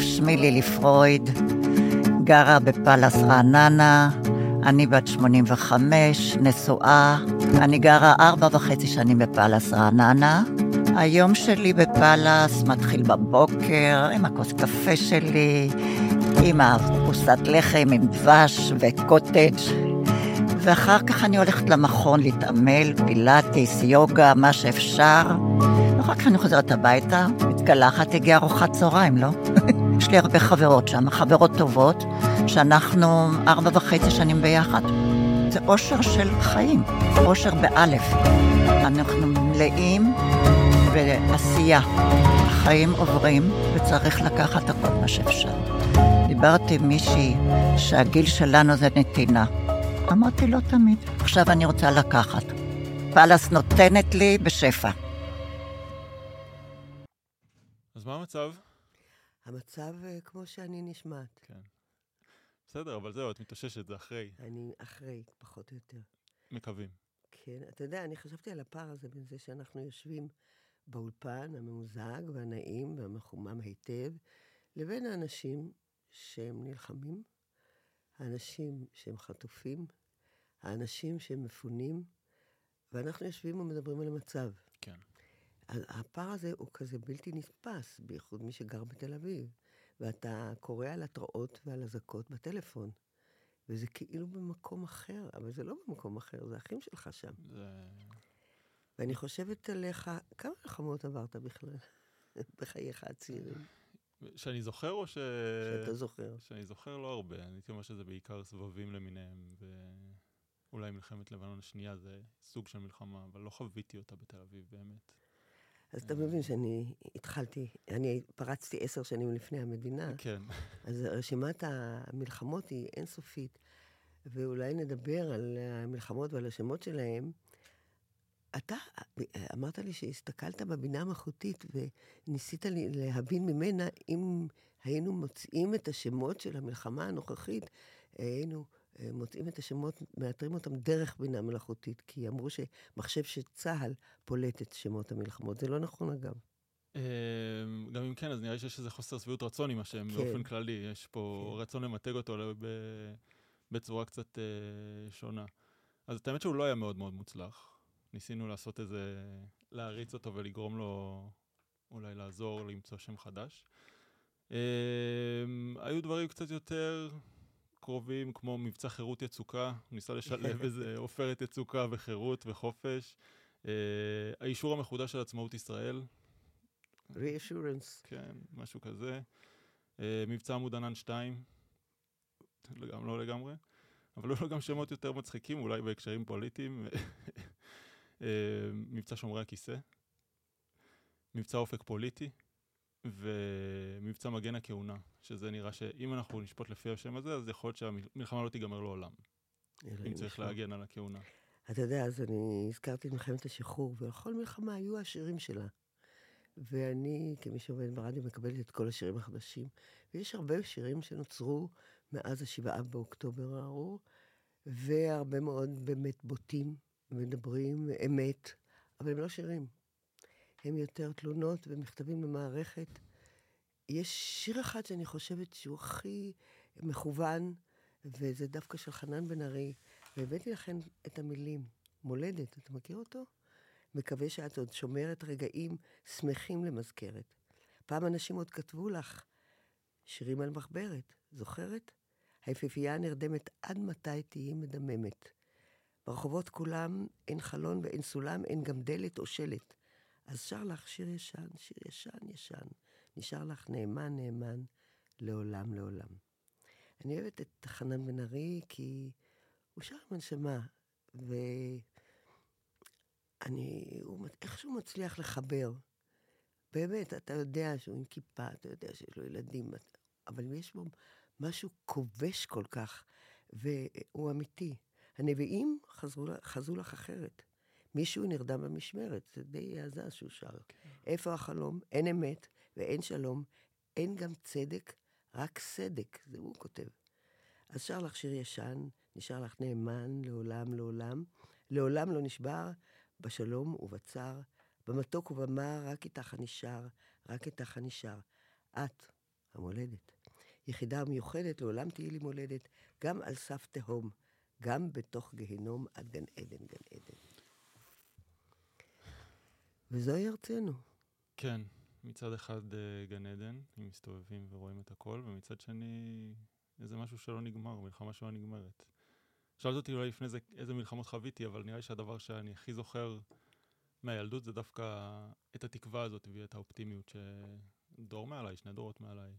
שמי לילי פרויד, גרה בפאלאס רעננה, אני בת 85, נשואה, אני גרה ארבע וחצי שנים בפאלאס רעננה. היום שלי בפאלאס מתחיל בבוקר עם הכוס קפה שלי, עם הפרוסת לחם עם דבש וקוטג' ואחר כך אני הולכת למכון להתעמל, פילאטיס, יוגה, מה שאפשר. ואחר כך אני חוזרת הביתה, מתקלחת, הגיעה ארוחת צהריים, לא? יש לי הרבה חברות שם, חברות טובות, שאנחנו ארבע וחצי שנים ביחד. זה אושר של חיים, אושר באלף. אנחנו מלאים בעשייה. החיים עוברים וצריך לקחת הכל מה שאפשר. דיברתי עם מישהי שהגיל שלנו זה נתינה. אמרתי לא תמיד, עכשיו אני רוצה לקחת. פאלאס נותנת לי בשפע. אז מה המצב? המצב אה, כמו שאני נשמעת. כן. בסדר, אבל זהו, את מתאוששת, זה אחרי. אני אחרי, פחות או יותר. מקווים. כן, אתה יודע, אני חשבתי על הפער הזה בין זה שאנחנו יושבים באולפן הממוזג והנעים והמחומם היטב, לבין האנשים שהם נלחמים, האנשים שהם חטופים, האנשים שהם מפונים, ואנחנו יושבים ומדברים על המצב. הפער הזה הוא כזה בלתי נתפס, בייחוד מי שגר בתל אביב. ואתה קורא על התראות ועל אזעקות בטלפון. וזה כאילו במקום אחר, אבל זה לא במקום אחר, זה אחים שלך שם. זה... ואני חושבת עליך, כמה מלחמות עברת בכלל בחייך הצעירים? שאני זוכר או ש... שאתה זוכר. שאני זוכר לא הרבה, אני הייתי אומר שזה בעיקר סבבים למיניהם, ואולי מלחמת לבנון השנייה זה סוג של מלחמה, אבל לא חוויתי אותה בתל אביב באמת. אז אתה מבין שאני התחלתי, אני פרצתי עשר שנים לפני המדינה. כן. אז רשימת המלחמות היא אינסופית, ואולי נדבר על המלחמות ועל השמות שלהם. אתה אמרת לי שהסתכלת בבינה המלאכותית וניסית להבין ממנה אם היינו מוצאים את השמות של המלחמה הנוכחית, היינו מוצאים את השמות, מאתרים אותם דרך בינה מלאכותית, כי אמרו שמחשב שצה"ל פולט את שמות המלחמות. זה לא נכון, אגב. אמ, גם אם כן, אז נראה לי שיש איזה חוסר שביעות רצון עם השם כן. באופן כללי. יש פה כן. רצון למתג אותו בצורה קצת אה, שונה. אז את האמת שהוא לא היה מאוד מאוד מוצלח. ניסינו לעשות איזה, להריץ אותו ולגרום לו אולי לעזור למצוא שם חדש. אמ, היו דברים קצת יותר קרובים, כמו מבצע חירות יצוקה, הוא ניסה לשלב איזה עופרת יצוקה וחירות וחופש. Uh, האישור המחודש של עצמאות ישראל. reassurance. כן, משהו כזה. Uh, מבצע עמוד ענן 2, גם לא לגמרי, אבל היו לו גם שמות יותר מצחיקים, אולי בהקשרים פוליטיים. uh, מבצע שומרי הכיסא. מבצע אופק פוליטי. ומבצע מגן הכהונה, שזה נראה שאם אנחנו נשפוט לפי השם הזה, אז יכול להיות שהמלחמה לא תיגמר לעולם. אם צריך להגן על הכהונה. אתה יודע, אז אני הזכרתי את מלחמת השחרור, ולכל מלחמה היו השירים שלה. ואני, כמי שעובד ברדיו, מקבלת את כל השירים החדשים. ויש הרבה שירים שנוצרו מאז השבעה באוקטובר הארור, והרבה מאוד באמת בוטים, מדברים אמת, אבל הם לא שירים. הם יותר תלונות ומכתבים למערכת. יש שיר אחד שאני חושבת שהוא הכי מכוון, וזה דווקא של חנן בן ארי, והבאתי לכם את המילים. מולדת, אתה מכיר אותו? מקווה שאת עוד שומרת רגעים שמחים למזכרת. פעם אנשים עוד כתבו לך שירים על מחברת, זוכרת? היפיפייה נרדמת עד מתי תהיי מדממת. ברחובות כולם אין חלון ואין סולם, אין גם דלת או שלט. אז שר לך שיר ישן, שיר ישן ישן. נשאר לך נאמן נאמן לעולם לעולם. אני אוהבת את חנן בן ארי כי הוא שר עם הנשמה, ואני, הוא איכשהו מצליח לחבר. באמת, אתה יודע שהוא עם כיפה, אתה יודע שיש לו ילדים, אבל יש בו משהו כובש כל כך, והוא אמיתי. הנביאים חזרו, חזו לך אחרת. מישהו נרדם במשמרת, זה די הזע שהוא שר. כן. איפה החלום? אין אמת ואין שלום, אין גם צדק, רק סדק, זה הוא כותב. אז שר לך שיר ישן, נשאר לך נאמן לעולם לעולם, לעולם לא נשבר, בשלום ובצר, במתוק ובמר, רק איתך הנשאר, רק איתך הנשאר. את, המולדת. יחידה מיוחדת, לעולם תהיי לי מולדת, גם על סף תהום, גם בתוך גיהינום עד גן עדן, גן עדן. וזוהי ארצנו. כן, מצד אחד אה, גן עדן, אם מסתובבים ורואים את הכל, ומצד שני, איזה משהו שלא נגמר, מלחמה שלא נגמרת. שאלת אותי אולי לפני זה איזה מלחמות חוויתי, אבל נראה לי שהדבר שאני הכי זוכר מהילדות זה דווקא את התקווה הזאת ואת האופטימיות שדור מעליי, שני דורות מעליי,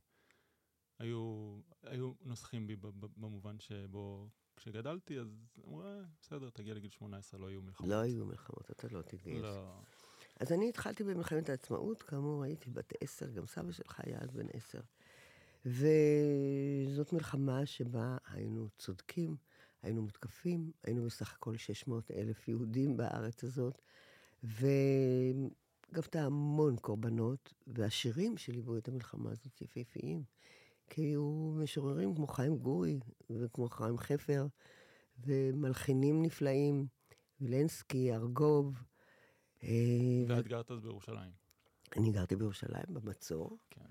היו, היו נוסחים בי במובן שבו כשגדלתי, אז אמרו, אה, בסדר, תגיע לגיל 18, לא יהיו מלחמות. לא היו מלחמות, אתה לא תתגייס. לא. אז אני התחלתי במלחמת העצמאות, כאמור, הייתי בת עשר, גם סבא שלך היה אז בן עשר. וזאת מלחמה שבה היינו צודקים, היינו מותקפים, היינו בסך הכל 600 אלף יהודים בארץ הזאת, וגבת המון קורבנות, והשירים שליוו את המלחמה הזאת יפהפיים. כי היו משוררים כמו חיים גורי, וכמו חיים חפר, ומלחינים נפלאים, וילנסקי, ארגוב. אה, ואת גרת אז בירושלים. אני גרתי בירושלים, במצור. כן.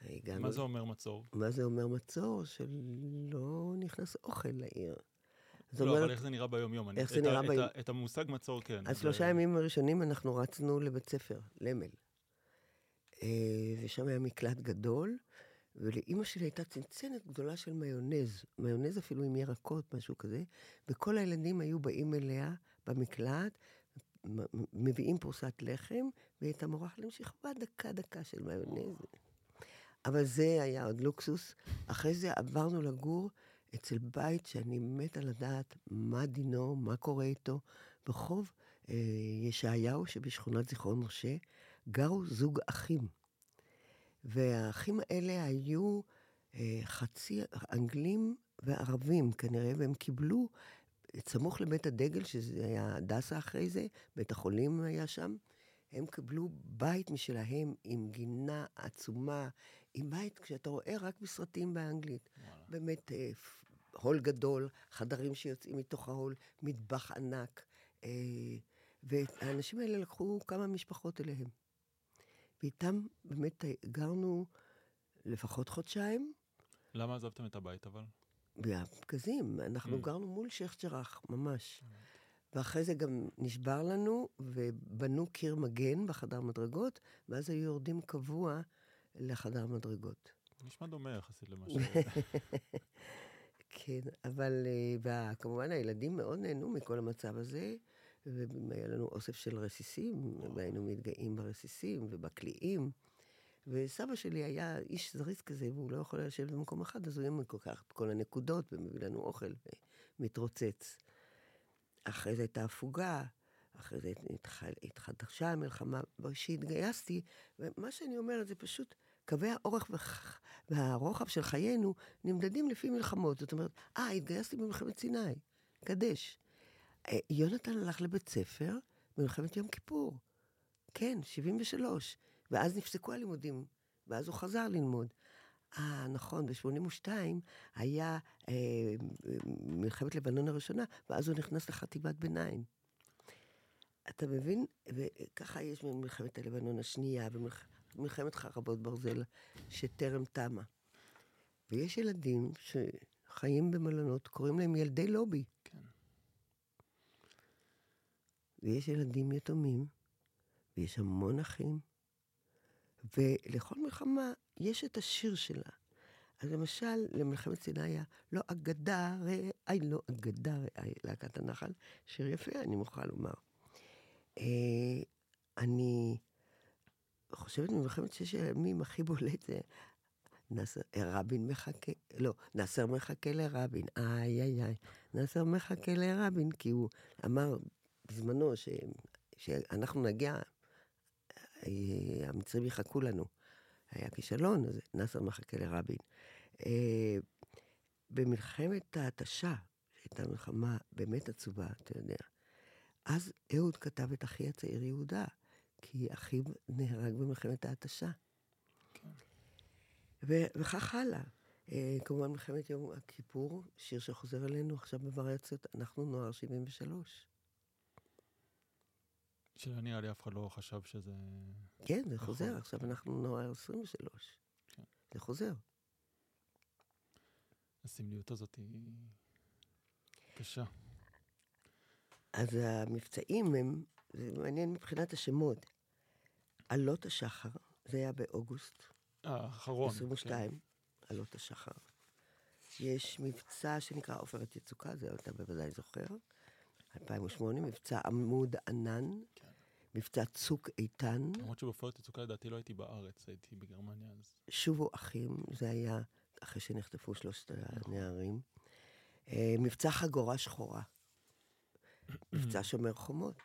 הגענו... מה זה אומר מצור? מה זה אומר מצור? שלא נכנס אוכל לעיר. לא, אומר... אבל איך זה נראה ביום-יום? איך אני, זה נראה ביום? את המושג מצור, כן. אז שלושה ימים הראשונים אנחנו רצנו לבית ספר, למל. אה, ושם היה מקלט גדול, ולאימא שלי הייתה צנצנת גדולה של מיונז, מיונז אפילו עם ירקות, משהו כזה, וכל הילדים היו באים אליה במקלט, מביאים פרוסת לחם, והיא הייתה מורחת להם שכבה דקה-דקה של מיונז. אבל זה היה עוד לוקסוס. אחרי זה עברנו לגור אצל בית שאני מתה לדעת מה דינו, מה קורה איתו. ברחוב אה, ישעיהו שבשכונת זיכרון משה גרו זוג אחים. והאחים האלה היו אה, חצי אנגלים וערבים כנראה, והם קיבלו, סמוך לבית הדגל, שזה היה הדסה אחרי זה, בית החולים היה שם, הם קיבלו בית משלהם עם גינה עצומה, עם בית, כשאתה רואה רק בסרטים באנגלית. וואלה. באמת, אה, הול גדול, חדרים שיוצאים מתוך ההול, מטבח ענק. אה, והאנשים האלה לקחו כמה משפחות אליהם. ואיתם באמת גרנו לפחות חודשיים. למה עזבתם את הבית אבל? בפגזים, אנחנו mm. גרנו מול שייח' ג'ראח, ממש. ואחרי זה גם נשבר לנו, ובנו קיר מגן בחדר מדרגות, ואז היו יורדים קבוע לחדר מדרגות. נשמע דומה יחסית למה ש... כן, אבל uh, כמובן הילדים מאוד נהנו מכל המצב הזה, והיה לנו אוסף של רסיסים, והיינו מתגאים ברסיסים ובקליעים. וסבא שלי היה איש זריז כזה, והוא לא יכול לשבת במקום אחד, אז הוא היה לוקח את כל הנקודות ומביא לנו אוכל ומתרוצץ. אחרי זה הייתה הפוגה, אחרי זה התחדשה המלחמה, כשהתגייסתי, ומה שאני אומרת זה פשוט, קווי האורך והרוחב של חיינו נמדדים לפי מלחמות. זאת אומרת, אה, התגייסתי במלחמת סיני, קדש. אה, יונתן הלך לבית ספר במלחמת יום כיפור. כן, 73. ואז נפסקו הלימודים, ואז הוא חזר ללמוד. אה, נכון, ב-82 היה אה, מלחמת לבנון הראשונה, ואז הוא נכנס לחטיבת ביניים. אתה מבין? וככה יש מלחמת הלבנון השנייה, ומלחמת חרבות ברזל, שטרם תמה. ויש ילדים שחיים במלונות, קוראים להם ילדי לובי. כן. ויש ילדים יתומים, ויש המון אחים, ולכל מלחמה יש את השיר שלה. אז למשל, למלחמת סיני היה לא אגדה רעי, לא אגדה רעי, להקת הנחל, שיר יפה, אני מוכרחה לומר. אה, אני חושבת ממלחמת ששת הימים הכי בולט זה נאסר, רבין מחכה, לא, נאסר מחכה לרבין, איי איי איי, נאסר מחכה לרבין, כי הוא אמר בזמנו ש, שאנחנו נגיע, אה, המצרים יחכו לנו. היה כישלון, אז נאסר מחכה לרבין. אה, במלחמת ההתשה, שהייתה מלחמה באמת עצובה, אתה יודע, אז אהוד כתב את אחי הצעיר יהודה, כי אחיו נהרג במלחמת ההתשה. כן. וכך הלאה. אה, כמובן מלחמת יום הכיפור, שיר שחוזר אלינו עכשיו בווריאציות, אנחנו נוער 73. שנראה לי אף אחד לא חשב שזה... כן, זה חוזר, עכשיו אנחנו נוער 23. כן. זה חוזר. הסמליות הזאת היא קשה. אז המבצעים הם, זה מעניין מבחינת השמות. עלות השחר, זה היה באוגוסט. האחרון. 22, כן. עלות השחר. יש מבצע שנקרא עופרת יצוקה, זה אתה בוודאי זוכר. 2008, מבצע עמוד ענן. כן. מבצע צוק איתן. למרות שבעופרת יצוקה לדעתי לא הייתי בארץ, הייתי בגרמניה אז. שובו אחים, זה היה אחרי שנחטפו שלושת הנערים. אה, מבצע חגורה שחורה. מבצע שומר חומות.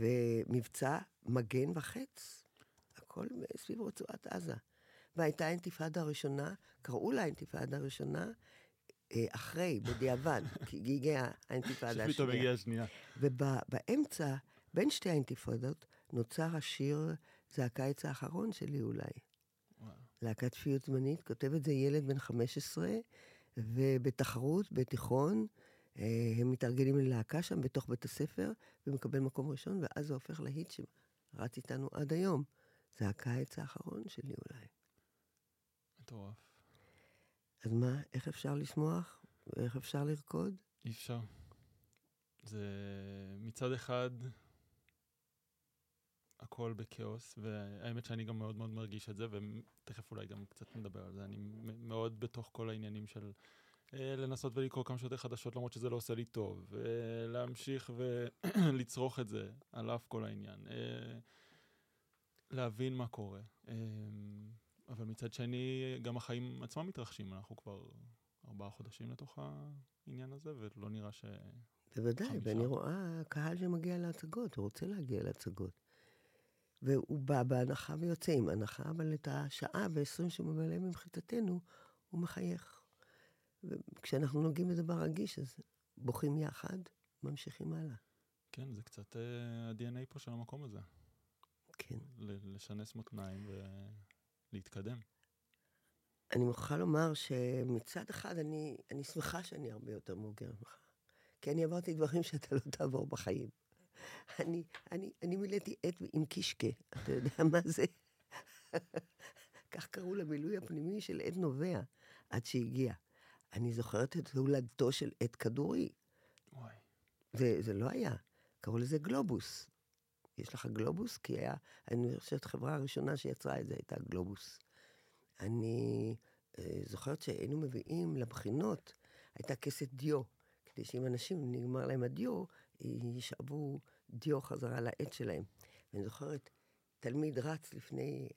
ומבצע מגן וחץ. הכל סביב רצועת עזה. והייתה האינתיפאדה הראשונה, קראו לה האינתיפאדה הראשונה, אה, אחרי, בדיעבד, כי הגיעה האינתיפאדה השנייה. שפתאום הגיעה השנייה. ובאמצע, בין שתי האינתיפאדות, נוצר השיר, זה הקיץ האחרון שלי אולי. להקת שפיות זמנית, כותב את זה ילד בן 15, ובתחרות, בתיכון, אה, הם מתארגנים ללהקה שם בתוך בית הספר, ומקבל מקום ראשון, ואז זה הופך להיט שרץ איתנו עד היום. זה הקיץ האחרון שלי אולי. מטורף. אז מה, איך אפשר לשמוח? ואיך אפשר לרקוד? אי אפשר. זה מצד אחד הכל בכאוס, והאמת שאני גם מאוד מאוד מרגיש את זה, ותכף אולי גם קצת נדבר על זה. אני מאוד בתוך כל העניינים של אה, לנסות ולקרוא כמה שיותר חדשות, למרות שזה לא עושה לי טוב, ולהמשיך ולצרוך את זה, על אף כל העניין. אה, להבין מה קורה. אה, אבל מצד שני, גם החיים עצמם מתרחשים. אנחנו כבר ארבעה חודשים לתוך העניין הזה, ולא נראה ש... בוודאי, ואני רואה קהל שמגיע להצגות, הוא רוצה להגיע להצגות. והוא בא בהנחה ויוצא עם הנחה, אבל את השעה ועשרים שהוא ממלא ממחיתתנו, הוא מחייך. וכשאנחנו נוגעים בדבר רגיש, אז בוכים יחד, ממשיכים הלאה. כן, זה קצת uh, ה-DNA פה של המקום הזה. כן. לשנס מותניים ולהתקדם. אני מוכרחה לומר שמצד אחד אני, אני שמחה שאני הרבה יותר מאוגרת ממך. כי אני עברתי דברים שאתה לא תעבור בחיים. אני, אני, אני מילאתי עט עם קישקה, אתה יודע מה זה? כך קראו למילוי הפנימי של עט נובע, עד שהגיע. אני זוכרת את הולדתו של עט כדורי. וואי. זה, זה לא היה, קראו לזה גלובוס. יש לך גלובוס? כי היה, אני חושבת, החברה הראשונה שיצרה את זה הייתה גלובוס. אני אה, זוכרת שהיינו מביאים לבחינות, הייתה כסת דיו, כדי שאם אנשים נגמר להם הדיו, ישאבו דיו חזרה לעט שלהם. ואני זוכרת, תלמיד רץ לפני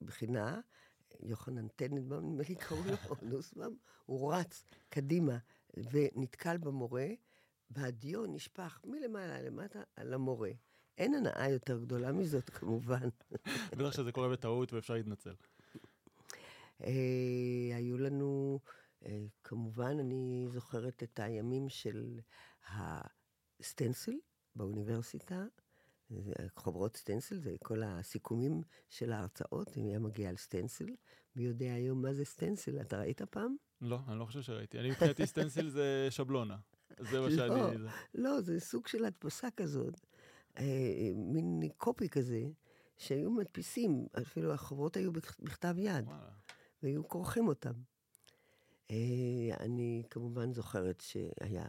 הבחינה, יוחנן טננבאום, נדמה לי קראו לו, נוסבאום, הוא רץ קדימה ונתקל במורה, והדיו נשפך מלמעלה למטה על המורה. אין הנאה יותר גדולה מזאת, כמובן. בטח שזה קורה בטעות ואפשר להתנצל. אה, היו לנו, אה, כמובן, אני זוכרת את הימים של הסטנסיל באוניברסיטה, חוברות סטנסיל, זה כל הסיכומים של ההרצאות, אם היה מגיע על סטנסיל. מי יודע היום מה זה סטנסיל? אתה ראית פעם? לא, אני לא חושב שראיתי. אני מבחינתי סטנסיל זה שבלונה. זה מה שאני... לא, לא, זה סוג של הדפסה כזאת. אה, מין copy כזה, שהיו מדפיסים, אפילו החוברות היו בכתב יד, וואלה. והיו כורכים אותם. אה, אני כמובן זוכרת שהיה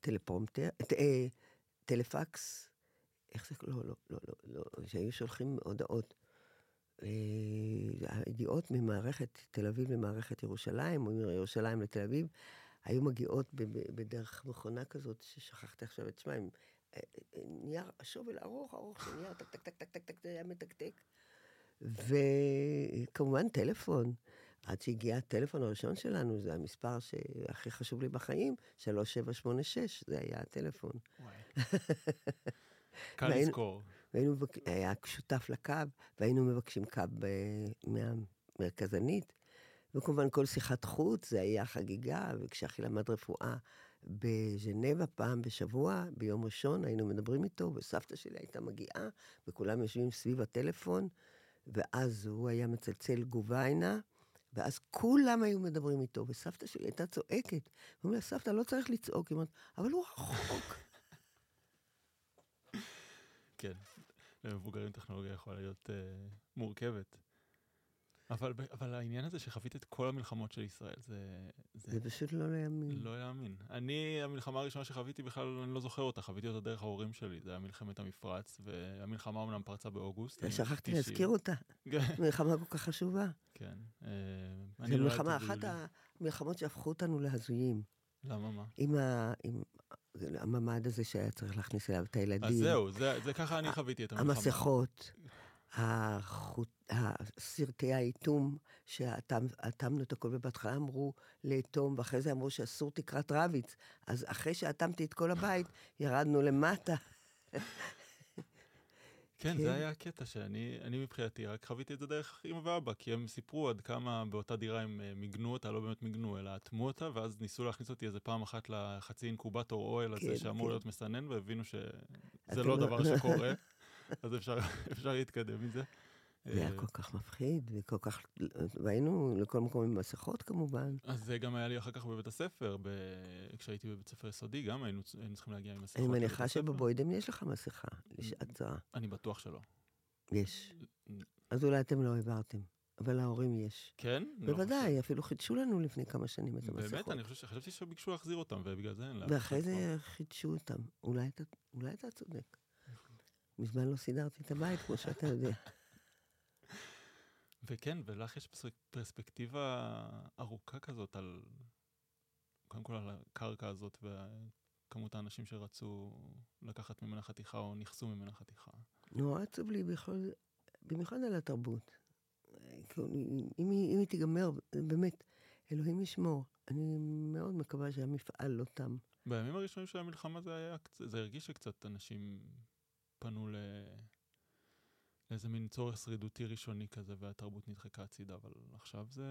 טלפרומטר, אה, טלפקס, איך זה? לא, לא, לא, לא, לא, שהיו שולחים הודעות. הידיעות ממערכת תל אביב למערכת ירושלים, או מירושלים לתל אביב, היו מגיעות בדרך מכונה כזאת, ששכחתי עכשיו את שמה, עם נייר, השובל ארוך ארוך של נייר, טק טק טק טק טק, זה היה מתקתק. וכמובן טלפון. עד שהגיע הטלפון הראשון שלנו, זה המספר שהכי חשוב לי בחיים, 3786, זה היה הטלפון. קל לזכור. והיינו, היה שותף לקו, והיינו מבקשים קו מהמרכזנית. וכמובן כל שיחת חוץ, זה היה חגיגה, וכשאחי למד רפואה בז'נבה פעם בשבוע, ביום ראשון היינו מדברים איתו, וסבתא שלי הייתה מגיעה, וכולם יושבים סביב הטלפון, ואז הוא היה מצלצל גוביינה, ואז כולם היו מדברים איתו, וסבתא שלי הייתה צועקת. הוא אומר סבתא, לא צריך לצעוק, היא אומרת, אבל הוא רחוק. כן, למבוגרים טכנולוגיה יכולה להיות uh, מורכבת. אבל, אבל העניין הזה שחווית את כל המלחמות של ישראל, זה... זה, זה פשוט לא להאמין. לא להאמין. אני, המלחמה הראשונה שחוויתי בכלל, אני לא זוכר אותה, חוויתי אותה דרך ההורים שלי. זה היה מלחמת המפרץ, והמלחמה אמנם פרצה באוגוסט. שכחתי להזכיר אותה. כן. מלחמה כל כך חשובה. כן. אה, זו לא מלחמה, אחת המלחמות שהפכו אותנו להזויים. למה מה? עם, ה, עם הממ"ד הזה שהיה צריך להכניס אליו את הילדים. אז זהו, זה, זה ככה אני חוויתי את המלחמה. המסכות. החוט, סרטי האיתום, שאטמנו את הכל, ובהתחלה אמרו לאטום, ואחרי זה אמרו שאסור תקרת רביץ. אז אחרי שאטמתי את כל הבית, ירדנו למטה. כן, זה כן. היה הקטע שאני, אני מבחינתי, רק חוויתי את זה דרך אמא ואבא, כי הם סיפרו עד כמה באותה דירה הם אה, מיגנו אותה, לא באמת מיגנו, אלא אטמו אותה, ואז ניסו להכניס אותי איזה פעם אחת לחצי אינקובטור אוהל הזה, כן, שאמור כן. להיות מסנן, והבינו שזה לא דבר שקורה. אז אפשר, אפשר להתקדם מזה. זה היה אה, כל כך מפחיד, וכל כך... והיינו לכל מקום עם מסכות כמובן. אז זה גם היה לי אחר כך בבית הספר, ב... כשהייתי בבית ספר יסודי, גם היינו, היינו צריכים להגיע עם מסכות. אני מניחה שבבוידם יש לך מסכה, לשעת זרה. אני בטוח שלא. יש. אז אולי אתם לא העברתם. אבל להורים יש. כן? לא בוודאי, לא אפילו חידשו לנו לפני כמה שנים את המסכות. באמת? אני חושב, חשבתי שביקשו להחזיר אותם, ובגלל זה אין להם. ואחרי זה חידשו אותם. אולי אתה, אולי אתה צודק. מזמן לא סידרתי את הבית, כמו שאתה יודע. וכן, ולך יש פרספקטיבה ארוכה כזאת על, קודם כל על הקרקע הזאת וכמות האנשים שרצו לקחת ממנה חתיכה או נכסו ממנה חתיכה. נורא עצוב לי בכלל, במיוחד על התרבות. אם היא, אם היא תיגמר, באמת, אלוהים ישמור. אני מאוד מקווה שהמפעל לא תם. בימים הראשונים של המלחמה זה היה, זה הרגיש שקצת אנשים פנו ל... לאיזה מין צורך שרידותי ראשוני כזה, והתרבות נדחקה הצידה, אבל עכשיו זה...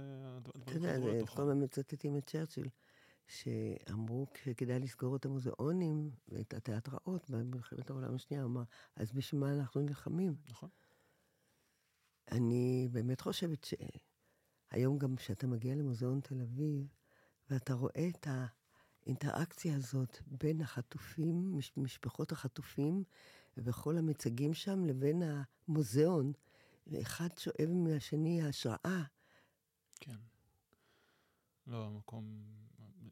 אתה יודע, זה כל הזמן מצטטים את צ'רצ'יל, שאמרו שכדאי לסגור את המוזיאונים ואת התיאטראות במלחמת העולם השנייה, אמר, אז בשביל מה אנחנו נלחמים? נכון. אני באמת חושבת שהיום גם כשאתה מגיע למוזיאון תל אביב, ואתה רואה את האינטראקציה הזאת בין החטופים, משפחות החטופים, וכל המצגים שם, לבין המוזיאון, ואחד שואב מהשני השראה. כן. לא, המקום,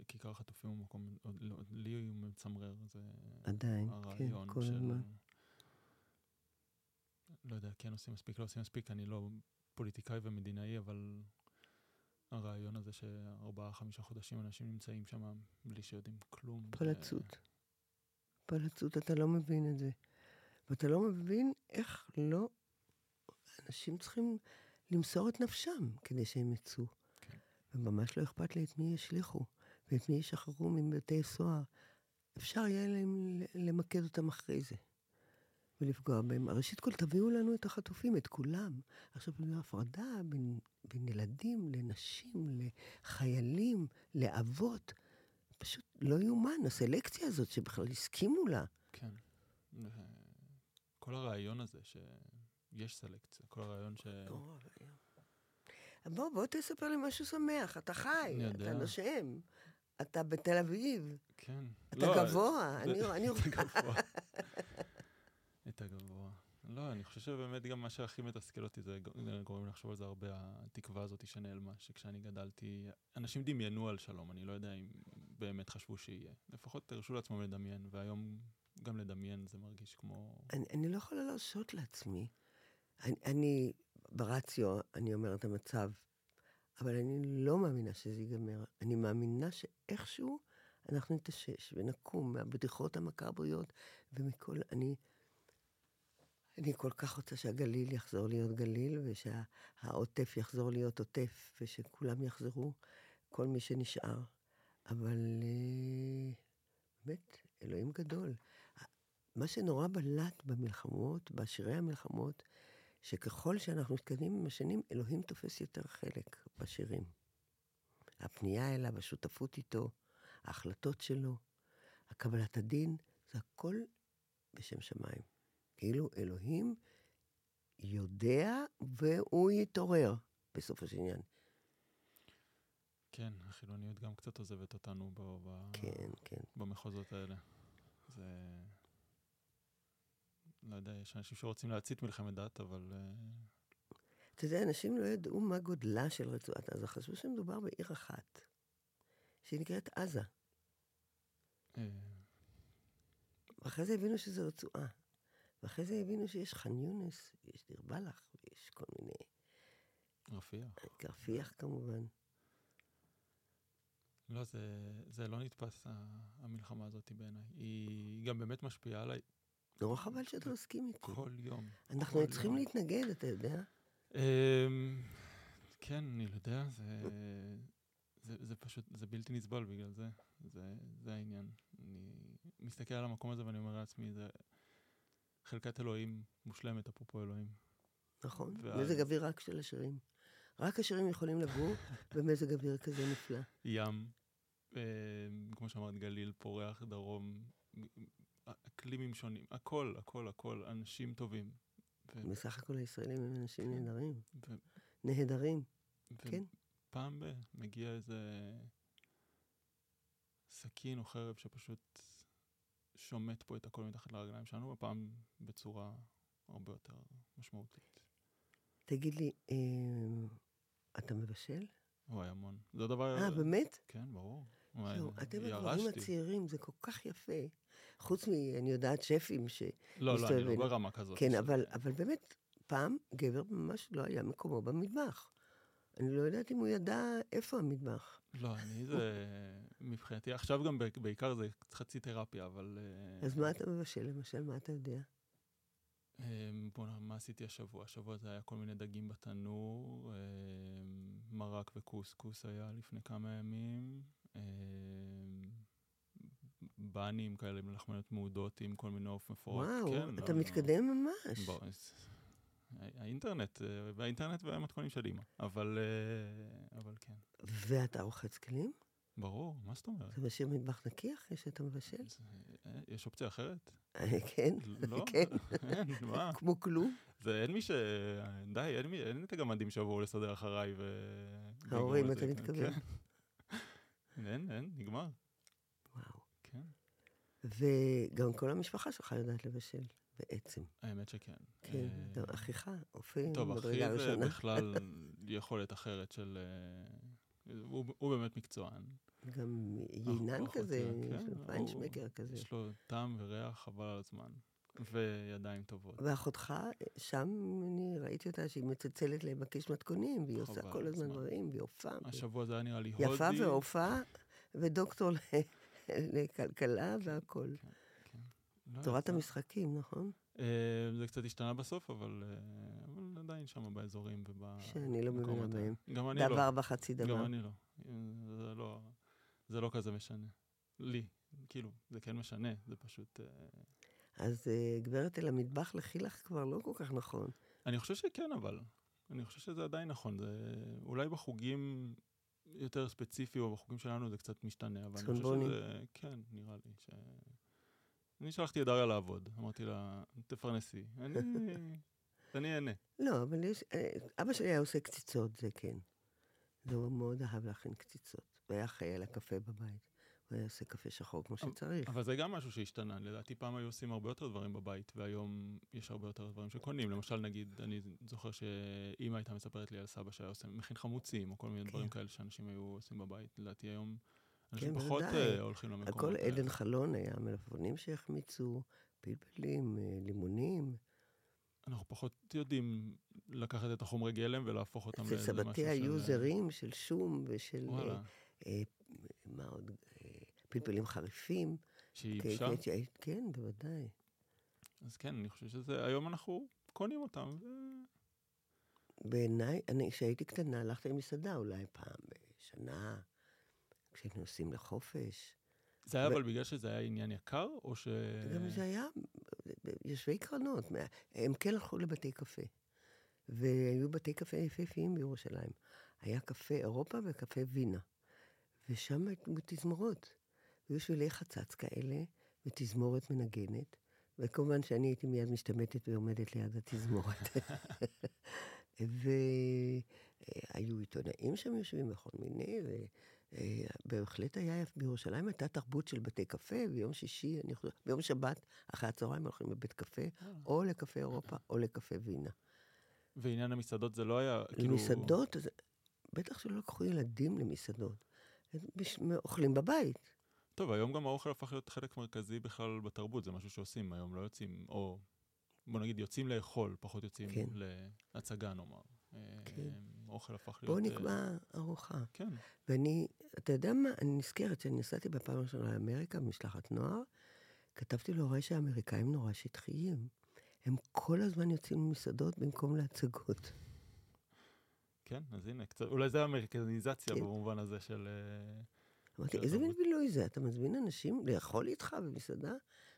כיכר החטופים הוא מקום, לא, לי הוא מצמרר, זה... עדיין, כן, כל הזמן. לא יודע, כן עושים מספיק, לא עושים מספיק, אני לא פוליטיקאי ומדינאי, אבל הרעיון הזה שארבעה, חמישה חודשים אנשים נמצאים שם בלי שיודעים כלום. פלצות. ו... פלצות, אתה לא מבין את זה. ואתה לא מבין איך לא... אנשים צריכים למסור את נפשם כדי שהם יצאו. כן. וממש לא אכפת לי את מי ישליכו, ואת מי ישחררו מבתי סוהר. אפשר יהיה להם למקד אותם אחרי זה, ולפגוע בהם. ראשית כל, תביאו לנו את החטופים, את כולם. עכשיו, הפרדה בין, בין ילדים לנשים, לחיילים, לאבות. פשוט לא יאומן, הסלקציה הזאת שבכלל הסכימו לה. כן. כל הרעיון הזה שיש סלקציה, כל הרעיון ש... בוא, בוא תספר לי משהו שמח. אתה חי, אתה נושם, אתה בתל אביב. כן. אתה לא, גבוה. אני... אני... את הגבוה. את הגבוה. לא, אני חושב שבאמת גם מה שהכי מתסכל אותי זה גורם לחשוב על זה הרבה, התקווה הזאת שנעלמה, שכשאני גדלתי, אנשים דמיינו על שלום, אני לא יודע אם באמת חשבו שיהיה. לפחות תרשו לעצמם לדמיין, והיום גם לדמיין זה מרגיש כמו... אני, אני לא יכולה להרשות לעצמי. אני, אני, ברציו, אני אומרת המצב, אבל אני לא מאמינה שזה ייגמר. אני מאמינה שאיכשהו אנחנו נתאושש ונקום מהבדיחות המקבריות ומכל... אני... אני כל כך רוצה שהגליל יחזור להיות גליל, ושהעוטף יחזור להיות עוטף, ושכולם יחזרו, כל מי שנשאר. אבל אה, באמת, אלוהים גדול. מה שנורא בלט במלחמות, בשירי המלחמות, שככל שאנחנו מתקדמים עם השנים, אלוהים תופס יותר חלק בשירים. הפנייה אליו, השותפות איתו, ההחלטות שלו, הקבלת הדין, זה הכל בשם שמיים. כאילו אלוהים יודע והוא יתעורר בסופו של עניין. כן, החילוניות גם קצת עוזבת אותנו ב- כן, כן. במחוזות האלה. זה... לא יודע, יש אנשים שרוצים להצית מלחמת דת, אבל... אה, אתה יודע, אנשים לא ידעו מה גודלה של רצועת עזה, חשבו שמדובר בעיר אחת, שהיא נקראת עזה. אה, ואחרי זה הבינו שזה רצועה. ואחרי זה הבינו שיש ח'אן יונס, ויש דיר בלח, ויש כל מיני... רפיח. רפיח כמובן. לא, זה, זה לא נתפס, המלחמה הזאת בעיניי. היא גם באמת משפיעה עליי נורא חבל שאתה מסכים איתי. כל יום. אנחנו כל צריכים יום. להתנגד, אתה יודע? אמ, כן, אני יודע, זה, זה, זה פשוט, זה בלתי נסבל בגלל זה. זה, זה העניין. אני מסתכל על המקום הזה ואני אומר לעצמי, זה חלקת אלוהים מושלמת, אפרופו אלוהים. נכון? ואז- מזג אוויר רק של השירים. רק השירים יכולים לגור במזג אוויר כזה נפלא. ים, אמ, כמו שאמרת, גליל, פורח, דרום, אקלימים שונים, הכל, הכל, הכל, אנשים טובים. ו- בסך הכל הישראלים הם אנשים נהדרים. ו- נהדרים, ו- כן. פעם ב... מגיע איזה סכין או חרב שפשוט שומט פה את הכל מתחת לרגליים שלנו, הפעם בצורה הרבה יותר משמעותית. תגיד לי, אה, אתה מבשל? וואי, המון. זה הדבר... אה, באמת? כן, ברור. זהו, אתם הגברים. הצעירים, זה כל כך יפה. חוץ מ... אני יודעת, שפים ש... לא, לא, אני. לא ברמה כזאת. כן, אבל, אבל באמת, פעם גבר ממש לא היה מקומו במטבח. אני לא יודעת אם הוא ידע איפה המטבח. לא, אני זה... מבחינתי, עכשיו גם בעיקר זה חצי תרפיה, אבל... אה, אז מה אתה מבשל, למשל? מה אתה יודע? אמ, בוא נראה, מה עשיתי השבוע? השבוע זה היה כל מיני דגים בתנור, אמ, מרק וקוסקוס היה לפני כמה ימים, בנים כאלה לחמניות מעודות עם כל מיני עוף מפורט. וואו, כן, אתה לא, מתקדם ממש. בוא, אז- הא- האינטרנט, אה, והאינטרנט והמתכונים של אימא, אבל, אה, אבל כן, ואתה רוחץ כלים? ברור, מה זאת אומרת? אתה משאיר מטבח נקי אחרי שאתה מבשל? אה, יש אופציה אחרת? אה, כן, לא, כן. אין, מה? כמו כלום. זה אין מי ש... די, אין, מי, אין את הגמדים שיבואו לסדר אחריי ו... ההורים, אתה זה. מתכוון. אין, אין, נגמר. וואו. כן. וגם כל המשפחה שלך יודעת לבשל, בעצם. האמת שכן. כן, אה, גם אחיך, אופיר, טוב, אחי זה ראשונה. בכלל יכולת אחרת של... אה, הוא, באמת מקצוען. גם יינן כזה, כן, פיינשמקר כזה. יש לו טעם וריח חבל על הזמן. וידיים טובות. ואחותך, שם אני ראיתי אותה שהיא מצלצלת לבקש מתכונים, והיא עושה כל הזמן. דברים, והיא הופעה. השבוע זה היה נראה לי הודי. יפה והופעה, ודוקטור לכלכלה והכול. כן. לא, תורת. המשחקים, נכון? אה, זה קצת השתנה בסוף, אבל, אה, אבל עדיין שם באזורים שאני לא מבינה ובמקומות. בהם. גם אני לא. דבר וחצי דבר. גם אני לא. זה לא. זה לא כזה משנה. לי. כאילו, זה כן משנה, זה פשוט... אז אה, גברת אל המטבח לכי לך כבר לא כל כך נכון. אני חושב שכן, אבל. אני חושב שזה עדיין נכון. זה אולי בחוגים יותר ספציפי, או בחוגים שלנו זה קצת משתנה, אבל אני חושב. שזה... כן, נראה לי ש... אני שלחתי את דריה לעבוד. אמרתי לה, תפרנסי. אני... אני אהנה. לא, אבל יש... אה, אבא שלי היה עושה קציצות, זה כן. והוא מאוד אהב להכין קציצות. והיה חי על הקפה בבית. הוא היה עושה קפה שחור כמו שצריך. אבל זה גם משהו שהשתנה. לדעתי פעם היו עושים הרבה יותר דברים בבית, והיום יש הרבה יותר דברים שקונים. למשל, נגיד, אני זוכר שאימא הייתה מספרת לי על סבא שהיה עושה, מכין חמוצים, או כל מיני כן. דברים כאלה שאנשים היו עושים בבית. לדעתי היום אנשים כן, פחות בוודאי. אה, הולכים למקומות הכל האלה. עדן חלון היה מלפפונים שהחמיצו, פלפלים, אה, לימונים. אנחנו פחות יודעים לקחת את החומרי גלם ולהפוך אותם לאיזה משהו וסבתי היו של- זרים של שום ושל... וואלה, אה, אה, מה עוד? פלפלים חריפים. שהיא כן, ייבשה. כן, שהיית- כן, בוודאי. אז כן, אני חושב שזה, היום אנחנו קונים אותם, ו... בעיניי, אני, כשהייתי קטנה, הלכתי למסעדה אולי פעם בשנה, כשהיינו נוסעים לחופש. זה היה ו- אבל בגלל שזה היה עניין יקר, או ש... גם זה היה יושבי קרנות, הם כן הלכו לבתי קפה. והיו בתי קפה יפהפיים בירושלים. היה קפה אירופה וקפה וינה. ושם היו תזמורות. היו שבילי חצץ כאלה, ותזמורת מנגנת. וכמובן שאני הייתי מיד משתמטת ועומדת ליד התזמורת. והיו עיתונאים שם יושבים בכל מיני, ובהחלט היה, בירושלים הייתה תרבות של בתי קפה, ביום שישי, אני חושבת, ביום שבת, אחרי הצהריים הולכים לבית קפה, אה. או לקפה אירופה או לקפה וינה. ועניין המסעדות זה לא היה, כאילו... למסעדות, אז בטח שלא לקחו ילדים למסעדות. אוכלים בבית. טוב, היום גם האוכל הפך להיות חלק מרכזי בכלל בתרבות, זה משהו שעושים היום, לא יוצאים, או בוא נגיד יוצאים לאכול, פחות יוצאים כן. להצגה נאמר. כן. אה, אוכל הפך להיות... בואו אה, נקבע ארוחה. כן, ואני, אתה יודע מה, אני נזכרת שאני נסעתי בפעם הראשונה לאמריקה במשלחת נוער, כתבתי להורה שהאמריקאים נורא שטחיים. הם כל הזמן יוצאים למסעדות במקום להצגות. כן, אז הנה, קצת, אולי זה האמריקניזציה כן. במובן הזה של... אה, אמרתי, של איזה מין התרבות." בילוי זה? אתה מזמין אנשים לאכול איתך במסעדה?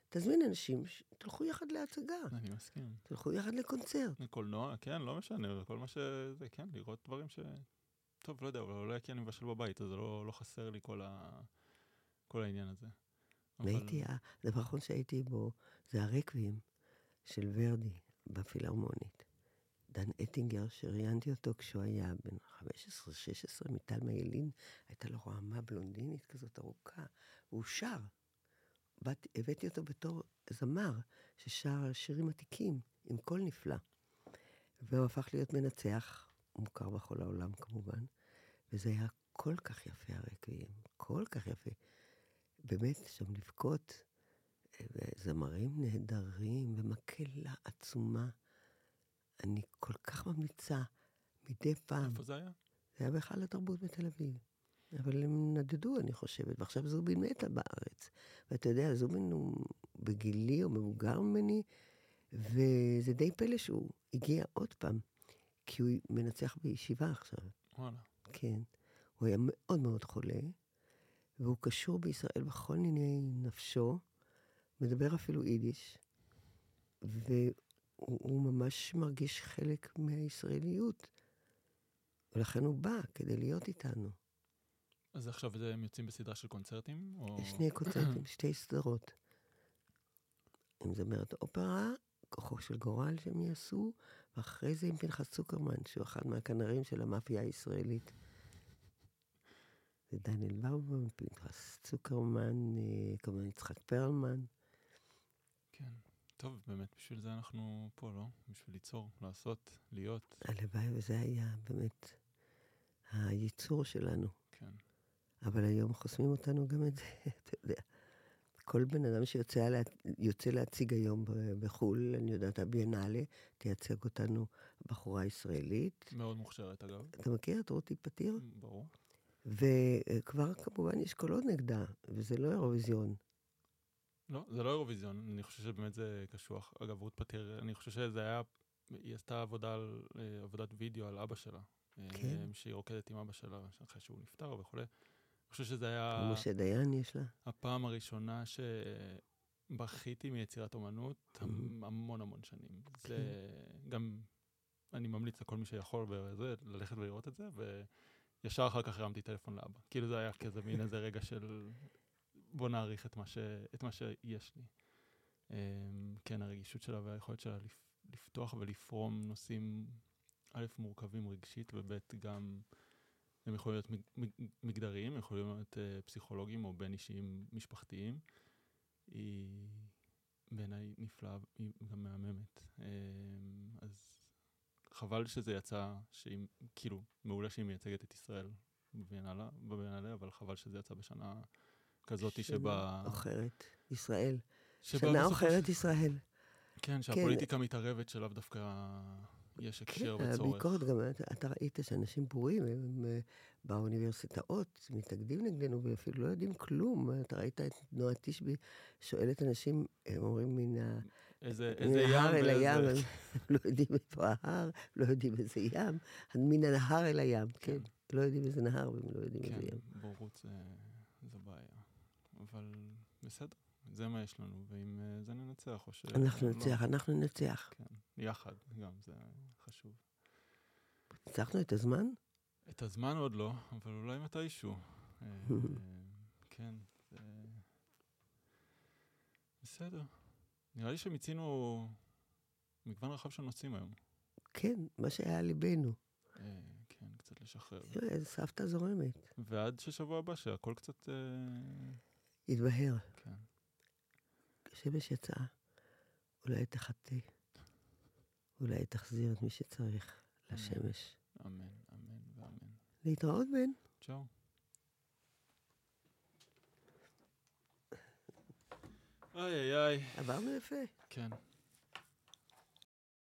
תזמין אנשים, תלכו יחד להצגה, אני מסכים. תלכו יחד לקונצרט. קולנוע, כן, לא משנה, כל מה שזה, כן, לראות דברים ש... טוב, לא יודע, אבל אולי כי אני מבשל בבית, אז לא, לא חסר לי כל, ה... כל העניין הזה. והייתי, הדבר האחרון שהייתי בו זה הרקבים של ורדי בפילהרמונית. דן אטינגר, שראיינתי אותו כשהוא היה בן 15-16, מטלמה ילין, הייתה לו רעמה בלונדינית כזאת ארוכה, והוא שר. באת, הבאתי אותו בתור זמר ששר שירים עתיקים, עם קול נפלא. והוא הפך להיות מנצח, מוכר בכל העולם כמובן, וזה היה כל כך יפה הרקבים, כל כך יפה. באמת, שם לבכות, וזמרים נהדרים, ומקהלה עצומה. אני כל כך ממליצה מדי פעם. איפה זה היה? זה היה בהיכל התרבות בתל אביב. אבל הם נדדו, אני חושבת, ועכשיו זובין מתה בארץ. ואתה יודע, זובין הוא בגילי או מבוגר ממני, וזה די פלא שהוא הגיע עוד פעם, כי הוא מנצח בישיבה עכשיו. וואלה. כן. הוא היה מאוד מאוד חולה, והוא קשור בישראל בכל ניני נפשו, מדבר אפילו יידיש, והוא הוא ממש מרגיש חלק מהישראליות. ולכן הוא בא כדי להיות איתנו. אז עכשיו הם יוצאים בסדרה של קונצרטים? או... שני קונצרטים, שתי סדרות. עם זמרת אופרה, כוחו של גורל שהם יעשו, ואחרי זה עם פנחס צוקרמן, שהוא אחד מהכנרים של המאפיה הישראלית. זה דניאל באובון, פנחס צוקרמן, אה, כמובן יצחק פרלמן. טוב, באמת, בשביל זה אנחנו פה, לא? בשביל ליצור, לעשות, להיות. הלוואי וזה היה באמת הייצור שלנו. כן. אבל היום חוסמים אותנו גם את זה, אתה יודע. כל בן אדם שיוצא לה, להציג היום בחו"ל, אני יודעת, הביאנלה, תייצג אותנו בחורה ישראלית. מאוד מוכשרת, אגב. אתה מכיר את רותי פתיר? ברור. וכבר כמובן יש קולות נגדה, וזה לא אירוויזיון. לא, זה לא אירוויזיון, אני חושב שבאמת זה קשוח. אגב, רות פתיר, אני חושב שזה היה, היא עשתה עבודה על, אה, עבודת וידאו על אבא שלה. אה, כן. שהיא רוקדת עם אבא שלה אחרי שהוא נפטר וכולי. אני חושב שזה היה משה דיין יש לה. הפעם הראשונה שבכיתי מיצירת אומנות המ- המון המון שנים. זה גם, אני ממליץ לכל מי שיכול וזה, ללכת ולראות את זה, וישר אחר כך הרמתי טלפון לאבא. כאילו זה היה כזה מין איזה רגע של בוא נעריך את מה, ש... את מה שיש לי. אמ, כן, הרגישות שלה והיכולת שלה לפ... לפתוח ולפרום נושאים, א', מורכבים רגשית, וב', גם הם יכולים להיות מג... מג- מגדריים, הם יכולים להיות uh, פסיכולוגיים או בין אישיים משפחתיים. היא בעיניי נפלאה, היא גם מהממת. אמ, אז חבל שזה יצא, שהיא, כאילו, מעולה שהיא מייצגת את ישראל בביאנלה, אבל חבל שזה יצא בשנה כזאת שבה... עוכרת ישראל. שנה עוכרת ישראל. כן, שהפוליטיקה מתערבת, שלאו דווקא יש הקשר כן, וצורך. הביקורת גם, אתה, אתה ראית שאנשים בורים, הם, הם אה, באוניברסיטאות מתנגדים נגדנו ואפילו לא יודעים כלום. אתה ראית את נועה תשבי שואלת אנשים, הם אומרים מן ה... איזה, מן איזה ים ההר אל הים. הם לא יודעים איפה ההר, לא יודעים איזה ים, מן הנהר אל הים, כן. לא יודעים איזה נהר והם לא יודעים כן, איזה ים. בורות זה, זה בעיה. אבל בסדר, זה מה יש לנו, ואם אה, זה ננצח או ש... אנחנו לא. ננצח, אנחנו ננצח. כן, יחד גם, זה חשוב. ניצחנו את הזמן? את הזמן עוד לא, אבל אולי מתישהו. אה, כן, זה... בסדר. נראה לי שמיצינו מגוון רחב של נושאים היום. כן, מה שהיה ליבנו. אה, כן, קצת לשחרר. סבתא זורמת. ועד ששבוע הבא, שהכל קצת... אה, התבהר. כן. כשמש יצאה, אולי תחטא. אולי תחזיר את מי שצריך לשמש. אמן, אמן ואמן. להתראות, בן. צ'או. איי איי איי. עברנו יפה. כן.